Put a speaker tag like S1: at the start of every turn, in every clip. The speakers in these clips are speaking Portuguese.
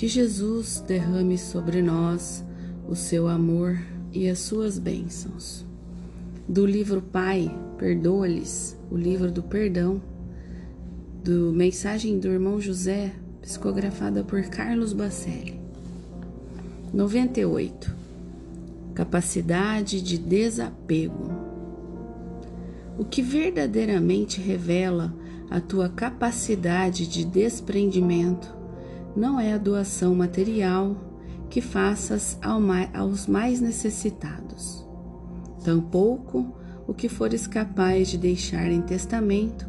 S1: Que Jesus derrame sobre nós o seu amor e as suas bênçãos. Do livro Pai, Perdoa-lhes, o livro do perdão, do Mensagem do Irmão José, psicografada por Carlos Bacelli. 98. Capacidade de desapego. O que verdadeiramente revela a tua capacidade de desprendimento não é a doação material que faças aos mais necessitados, tampouco o que fores capaz de deixar em testamento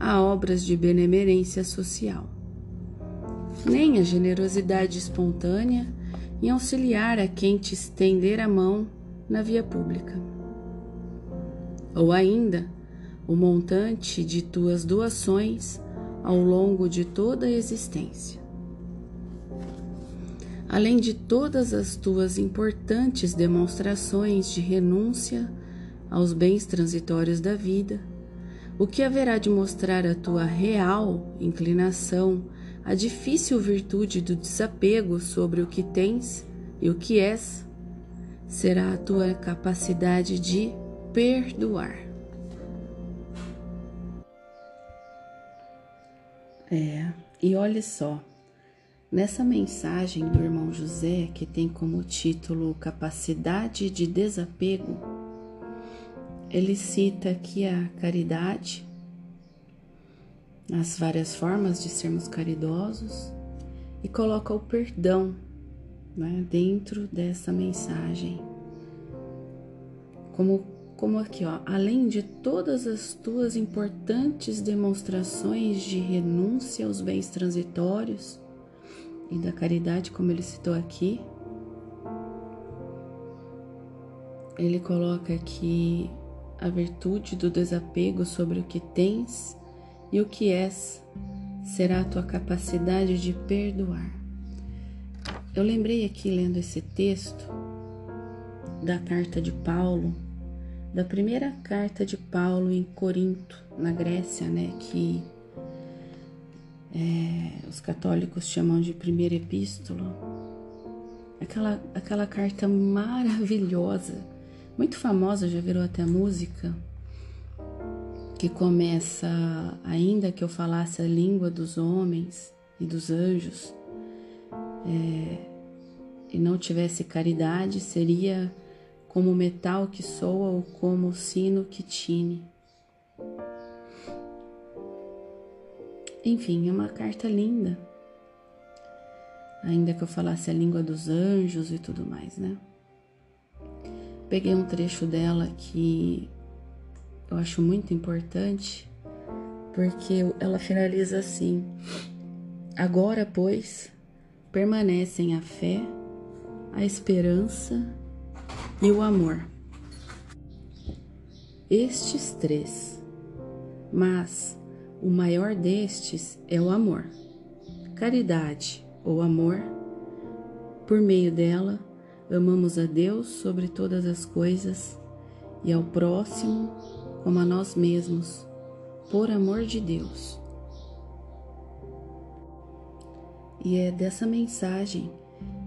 S1: a obras de benemerência social, nem a generosidade espontânea em auxiliar a quem te estender a mão na via pública, ou ainda o montante de tuas doações ao longo de toda a existência além de todas as tuas importantes demonstrações de renúncia aos bens transitórios da vida, o que haverá de mostrar a tua real inclinação à difícil virtude do desapego sobre o que tens e o que és, será a tua capacidade de perdoar. É, e olhe só, Nessa mensagem do irmão José, que tem como título Capacidade de Desapego, ele cita aqui a caridade, as várias formas de sermos caridosos, e coloca o perdão né, dentro dessa mensagem. Como, como aqui, ó, além de todas as tuas importantes demonstrações de renúncia aos bens transitórios, e da caridade, como ele citou aqui, ele coloca aqui a virtude do desapego sobre o que tens e o que és, será a tua capacidade de perdoar. Eu lembrei aqui, lendo esse texto, da carta de Paulo, da primeira carta de Paulo em Corinto, na Grécia, né, que é, os católicos chamam de primeira epístola, aquela, aquela carta maravilhosa, muito famosa, já virou até música, que começa, ainda que eu falasse a língua dos homens e dos anjos, é, e não tivesse caridade, seria como metal que soa ou como sino que tine. Enfim, é uma carta linda. Ainda que eu falasse a língua dos anjos e tudo mais, né? Peguei um trecho dela que eu acho muito importante, porque ela finaliza assim: Agora, pois, permanecem a fé, a esperança e o amor. Estes três. Mas o maior destes é o amor. Caridade ou amor, por meio dela, amamos a Deus sobre todas as coisas e ao próximo como a nós mesmos, por amor de Deus. E é dessa mensagem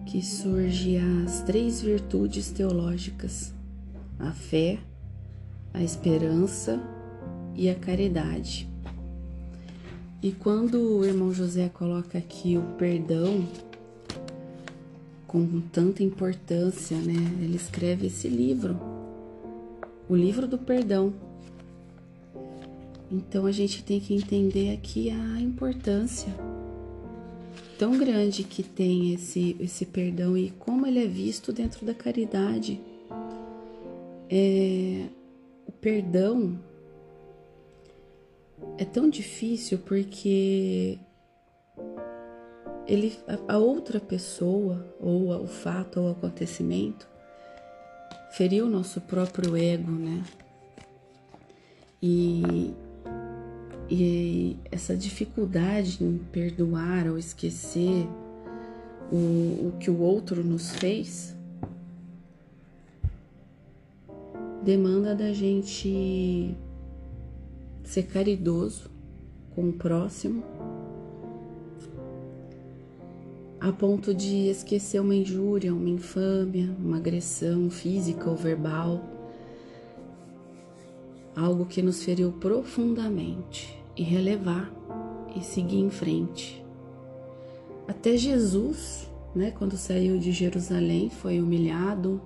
S1: que surgem as três virtudes teológicas: a fé, a esperança e a caridade. E quando o irmão José coloca aqui o perdão com tanta importância, né? Ele escreve esse livro, o livro do perdão. Então a gente tem que entender aqui a importância tão grande que tem esse, esse perdão e como ele é visto dentro da caridade. É, o perdão é tão difícil porque ele, a outra pessoa, ou o fato ou o acontecimento, feriu o nosso próprio ego, né? E, e essa dificuldade em perdoar ou esquecer o, o que o outro nos fez demanda da gente ser caridoso com o próximo, a ponto de esquecer uma injúria, uma infâmia, uma agressão física ou verbal, algo que nos feriu profundamente e relevar e seguir em frente. Até Jesus, né, quando saiu de Jerusalém, foi humilhado,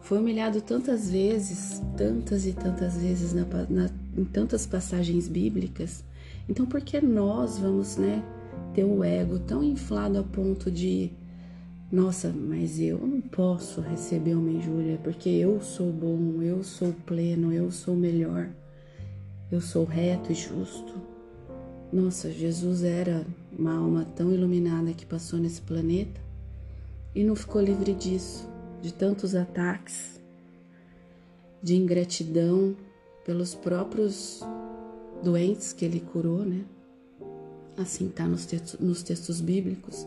S1: foi humilhado tantas vezes, tantas e tantas vezes na, na, em tantas passagens bíblicas. Então, por que nós vamos, né, ter o ego tão inflado a ponto de nossa, mas eu não posso receber uma injúria porque eu sou bom, eu sou pleno, eu sou melhor, eu sou reto e justo. Nossa, Jesus era uma alma tão iluminada que passou nesse planeta e não ficou livre disso, de tantos ataques, de ingratidão pelos próprios doentes que ele curou, né? assim está nos, textos, nos textos bíblicos,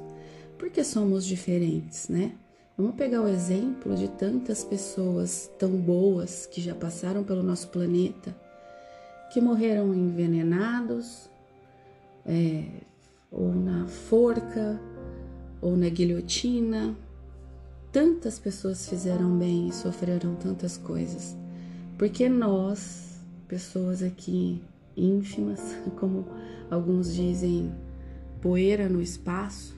S1: porque somos diferentes, né? Vamos pegar o exemplo de tantas pessoas tão boas que já passaram pelo nosso planeta, que morreram envenenados, é, ou na forca, ou na guilhotina. Tantas pessoas fizeram bem e sofreram tantas coisas, porque nós, pessoas aqui ínfimas, como alguns dizem poeira no espaço,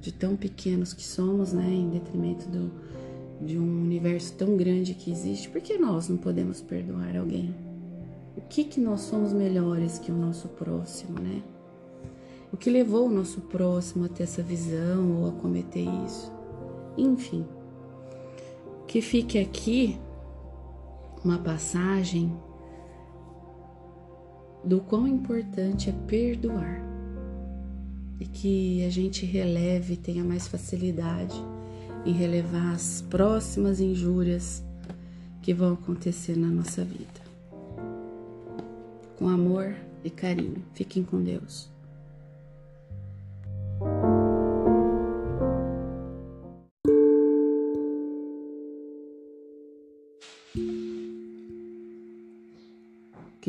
S1: de tão pequenos que somos, né, em detrimento do, de um universo tão grande que existe, por que nós não podemos perdoar alguém? O que que nós somos melhores que o nosso próximo, né? O que levou o nosso próximo a ter essa visão ou a cometer isso? Enfim, que fique aqui uma passagem do quão importante é perdoar e que a gente releve, tenha mais facilidade em relevar as próximas injúrias que vão acontecer na nossa vida. Com amor e carinho. Fiquem com Deus.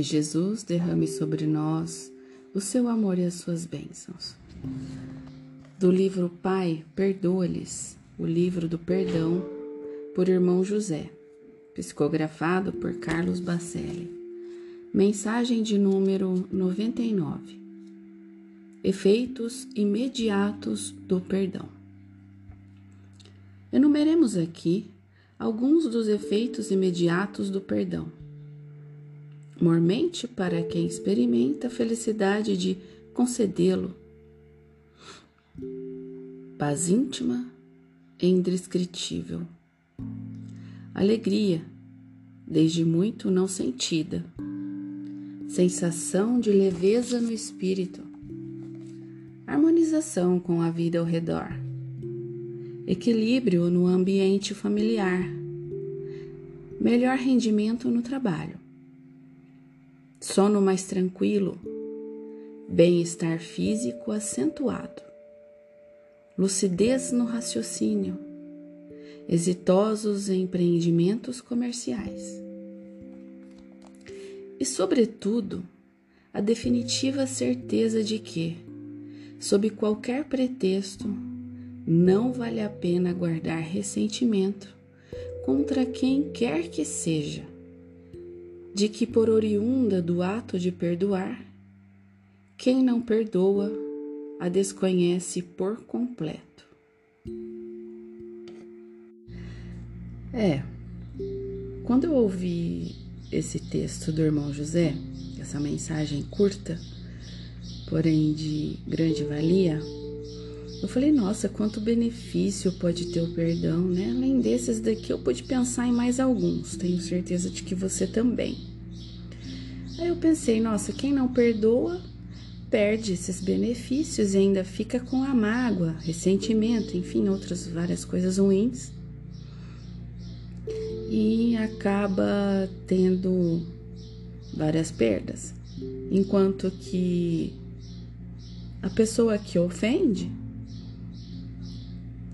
S1: Jesus derrame sobre nós o seu amor e as suas bênçãos. Do livro Pai, Perdoa-lhes, o livro do perdão, por irmão José, psicografado por Carlos Bacelli. Mensagem de número 99. Efeitos imediatos do perdão. Enumeremos aqui alguns dos efeitos imediatos do perdão mormente para quem experimenta a felicidade de concedê-lo. Paz íntima e indescritível. Alegria, desde muito não sentida. Sensação de leveza no espírito. Harmonização com a vida ao redor. Equilíbrio no ambiente familiar. Melhor rendimento no trabalho sono mais tranquilo, bem-estar físico acentuado, lucidez no raciocínio, exitosos empreendimentos comerciais. E, sobretudo, a definitiva certeza de que, sob qualquer pretexto, não vale a pena guardar ressentimento contra quem quer que seja de que, por oriunda do ato de perdoar, quem não perdoa a desconhece por completo. É, quando eu ouvi esse texto do irmão José, essa mensagem curta, porém de grande valia, eu falei, nossa, quanto benefício pode ter o perdão, né? Além desses daqui, eu pude pensar em mais alguns, tenho certeza de que você também. Aí eu pensei, nossa, quem não perdoa perde esses benefícios e ainda fica com a mágoa, ressentimento, enfim, outras várias coisas ruins. E acaba tendo várias perdas. Enquanto que a pessoa que ofende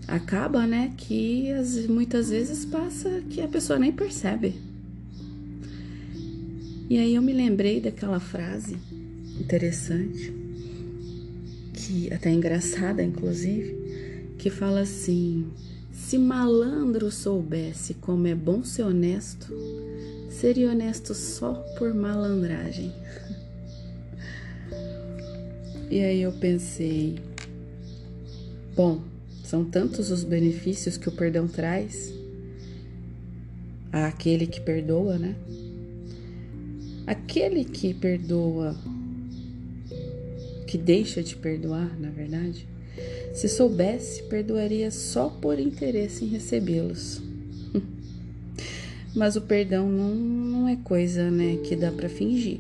S1: acaba, né, que as, muitas vezes passa que a pessoa nem percebe. E aí eu me lembrei daquela frase interessante, que até engraçada, inclusive, que fala assim: se malandro soubesse como é bom ser honesto, seria honesto só por malandragem. E aí eu pensei, bom, são tantos os benefícios que o perdão traz àquele que perdoa, né? Aquele que perdoa, que deixa de perdoar, na verdade, se soubesse, perdoaria só por interesse em recebê-los. Mas o perdão não, não é coisa, né, que dá para fingir.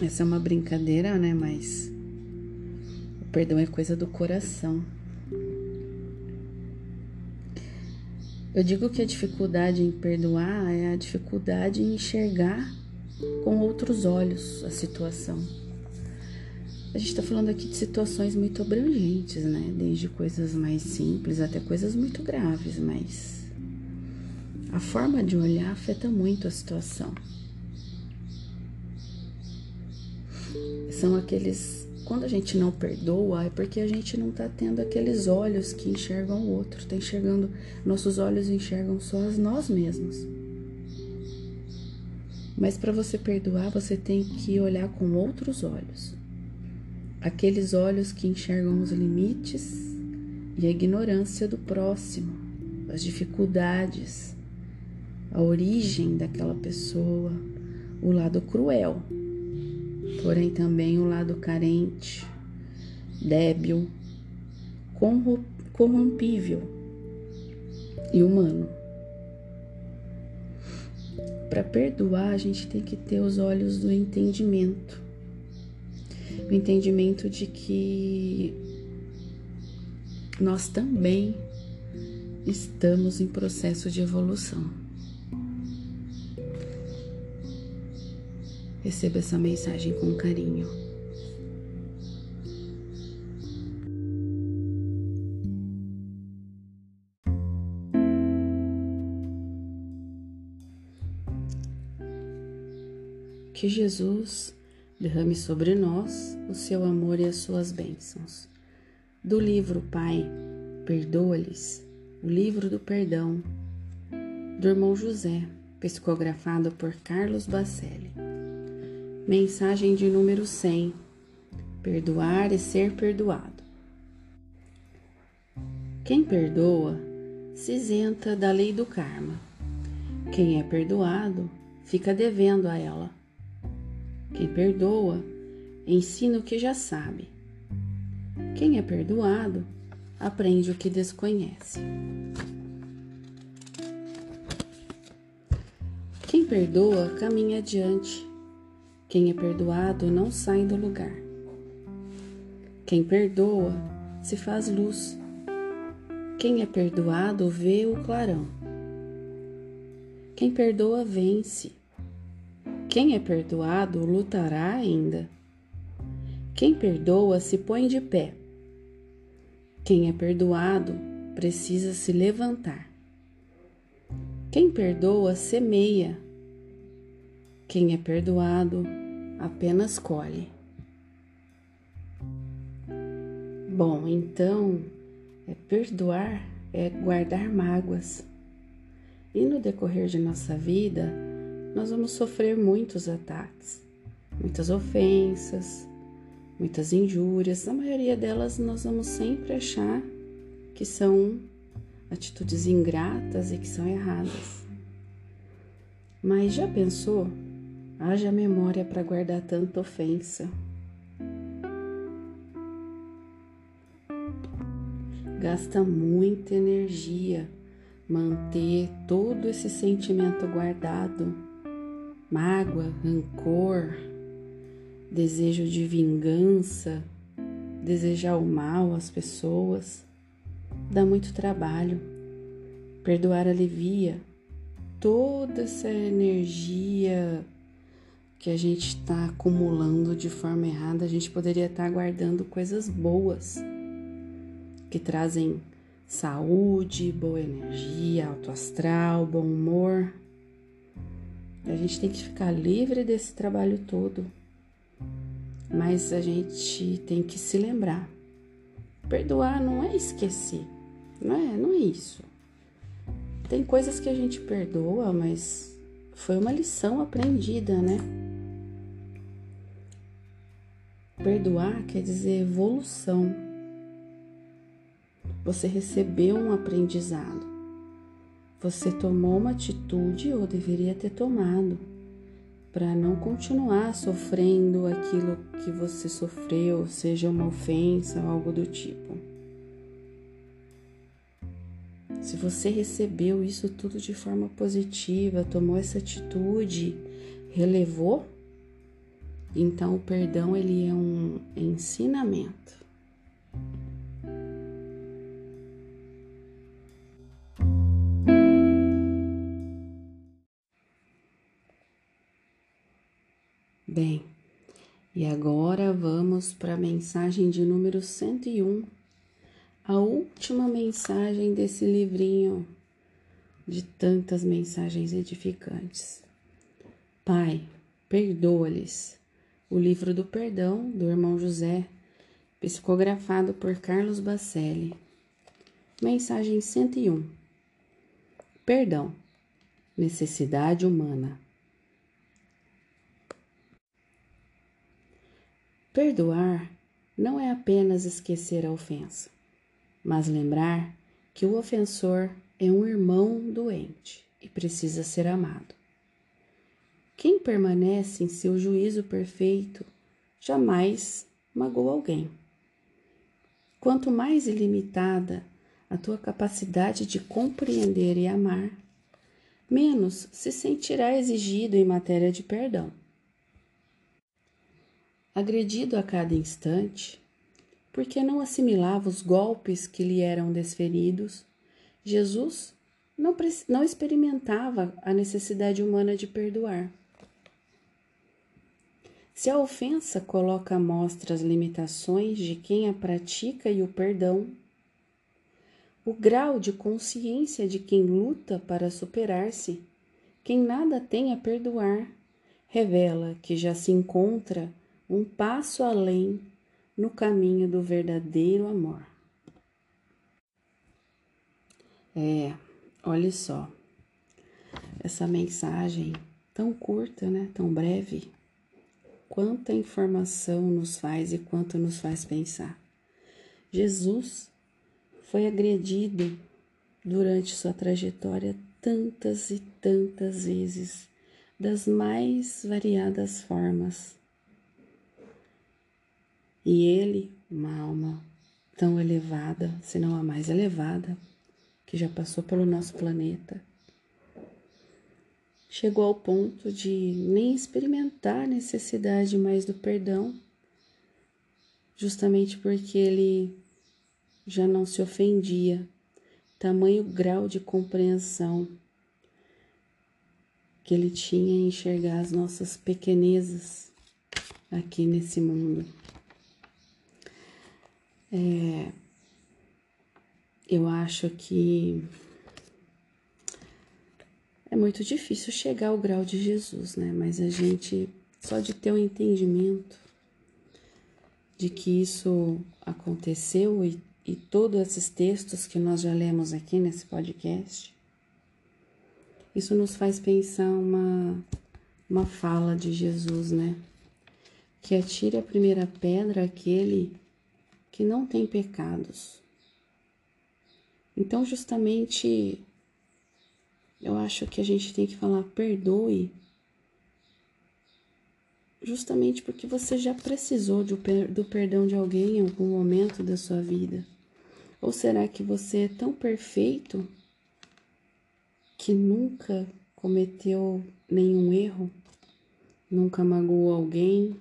S1: Essa é uma brincadeira, né, mas o perdão é coisa do coração. Eu digo que a dificuldade em perdoar é a dificuldade em enxergar com outros olhos a situação. A gente está falando aqui de situações muito abrangentes, né? Desde coisas mais simples até coisas muito graves, mas a forma de olhar afeta muito a situação. São aqueles. Quando a gente não perdoa, é porque a gente não está tendo aqueles olhos que enxergam o outro, está enxergando. Nossos olhos enxergam só nós mesmos. Mas para você perdoar, você tem que olhar com outros olhos. Aqueles olhos que enxergam os limites e a ignorância do próximo, as dificuldades, a origem daquela pessoa, o lado cruel, porém também o lado carente, débil, corrompível e humano. Para perdoar, a gente tem que ter os olhos do entendimento. O entendimento de que nós também estamos em processo de evolução. Receba essa mensagem com carinho. Que Jesus derrame sobre nós o seu amor e as suas bênçãos. Do livro Pai, perdoa-lhes, o livro do perdão, do irmão José, psicografado por Carlos Bacelli. Mensagem de número 100: Perdoar e ser perdoado. Quem perdoa se isenta da lei do karma. Quem é perdoado fica devendo a ela. Quem perdoa, ensina o que já sabe. Quem é perdoado, aprende o que desconhece. Quem perdoa, caminha adiante. Quem é perdoado não sai do lugar. Quem perdoa, se faz luz. Quem é perdoado vê o clarão. Quem perdoa vence. Quem é perdoado lutará ainda. Quem perdoa se põe de pé. Quem é perdoado precisa se levantar. Quem perdoa semeia. Quem é perdoado apenas colhe. Bom, então, é perdoar é guardar mágoas. E no decorrer de nossa vida, nós vamos sofrer muitos ataques, muitas ofensas, muitas injúrias. A maioria delas nós vamos sempre achar que são atitudes ingratas e que são erradas. Mas já pensou? Haja memória para guardar tanta ofensa. Gasta muita energia manter todo esse sentimento guardado mágoa, rancor, desejo de vingança, desejar o mal às pessoas, dá muito trabalho. Perdoar alivia toda essa energia que a gente está acumulando de forma errada. A gente poderia estar tá guardando coisas boas que trazem saúde, boa energia, alto astral, bom humor. A gente tem que ficar livre desse trabalho todo. Mas a gente tem que se lembrar perdoar não é esquecer, não é, não é isso. Tem coisas que a gente perdoa, mas foi uma lição aprendida, né? Perdoar quer dizer evolução. Você recebeu um aprendizado. Você tomou uma atitude ou deveria ter tomado para não continuar sofrendo aquilo que você sofreu, seja uma ofensa ou algo do tipo. Se você recebeu isso tudo de forma positiva, tomou essa atitude, relevou, então o perdão ele é um ensinamento. Bem, e agora vamos para a mensagem de número 101, a última mensagem desse livrinho de tantas mensagens edificantes. Pai, perdoa-lhes. O livro do perdão do irmão José, psicografado por Carlos Bacelli. Mensagem 101. Perdão. Necessidade humana. Perdoar não é apenas esquecer a ofensa, mas lembrar que o ofensor é um irmão doente e precisa ser amado. Quem permanece em seu juízo perfeito jamais magoa alguém. Quanto mais ilimitada a tua capacidade de compreender e amar, menos se sentirá exigido em matéria de perdão agredido a cada instante, porque não assimilava os golpes que lhe eram desferidos, Jesus não, não experimentava a necessidade humana de perdoar. Se a ofensa coloca à mostra as limitações de quem a pratica e o perdão, o grau de consciência de quem luta para superar-se, quem nada tem a perdoar, revela que já se encontra um passo além no caminho do verdadeiro amor. É, olha só, essa mensagem tão curta, né, tão breve, quanta informação nos faz e quanto nos faz pensar. Jesus foi agredido durante sua trajetória tantas e tantas vezes, das mais variadas formas. E ele, uma alma tão elevada, se não a mais elevada, que já passou pelo nosso planeta, chegou ao ponto de nem experimentar a necessidade mais do perdão, justamente porque ele já não se ofendia, tamanho grau de compreensão que ele tinha em enxergar as nossas pequenezas aqui nesse mundo. É, eu acho que é muito difícil chegar ao grau de Jesus, né? Mas a gente, só de ter o um entendimento de que isso aconteceu e, e todos esses textos que nós já lemos aqui nesse podcast, isso nos faz pensar uma, uma fala de Jesus, né? Que atire a primeira pedra aquele que não tem pecados. Então, justamente, eu acho que a gente tem que falar perdoe, justamente porque você já precisou do perdão de alguém em algum momento da sua vida. Ou será que você é tão perfeito que nunca cometeu nenhum erro, nunca magoou alguém,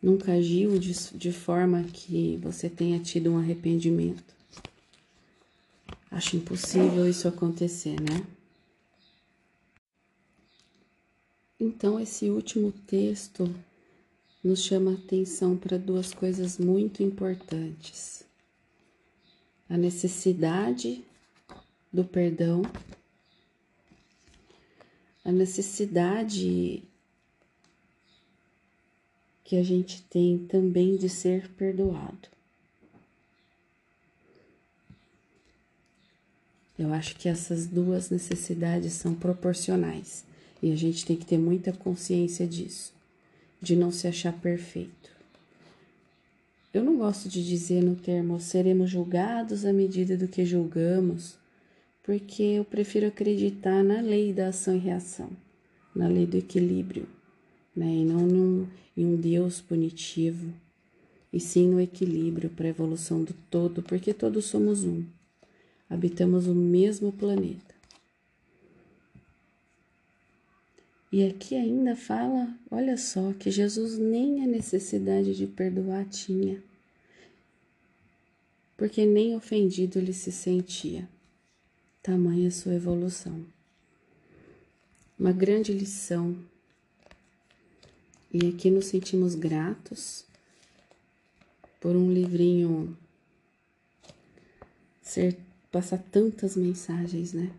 S1: nunca agiu de, de forma que você tenha tido um arrependimento. Acho impossível isso acontecer, né? Então, esse último texto nos chama atenção para duas coisas muito importantes: a necessidade do perdão, a necessidade que a gente tem também de ser perdoado. Eu acho que essas duas necessidades são proporcionais e a gente tem que ter muita consciência disso, de não se achar perfeito. Eu não gosto de dizer no termo seremos julgados à medida do que julgamos, porque eu prefiro acreditar na lei da ação e reação, na lei do equilíbrio, né? e não num, em um Deus punitivo, e sim no equilíbrio para a evolução do todo, porque todos somos um, habitamos o mesmo planeta. E aqui ainda fala, olha só, que Jesus nem a necessidade de perdoar tinha, porque nem ofendido ele se sentia tamanha sua evolução. Uma grande lição. E aqui nos sentimos gratos por um livrinho ser passar tantas mensagens, né?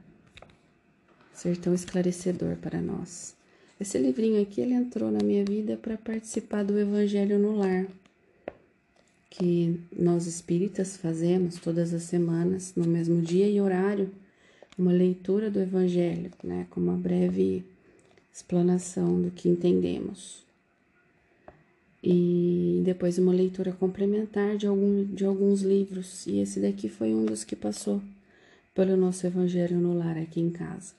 S1: Ser tão esclarecedor para nós. Esse livrinho aqui ele entrou na minha vida para participar do Evangelho no Lar, que nós espíritas fazemos todas as semanas, no mesmo dia e horário uma leitura do Evangelho, né, com uma breve explanação do que entendemos. E depois uma leitura complementar de, algum, de alguns livros, e esse daqui foi um dos que passou pelo nosso Evangelho no lar aqui em casa.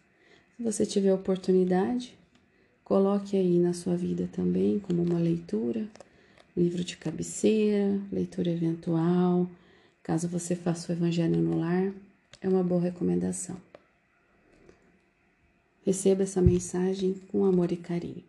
S1: Se você tiver oportunidade, coloque aí na sua vida também como uma leitura, livro de cabeceira, leitura eventual, caso você faça o Evangelho no lar é uma boa recomendação. Receba essa mensagem com amor e carinho.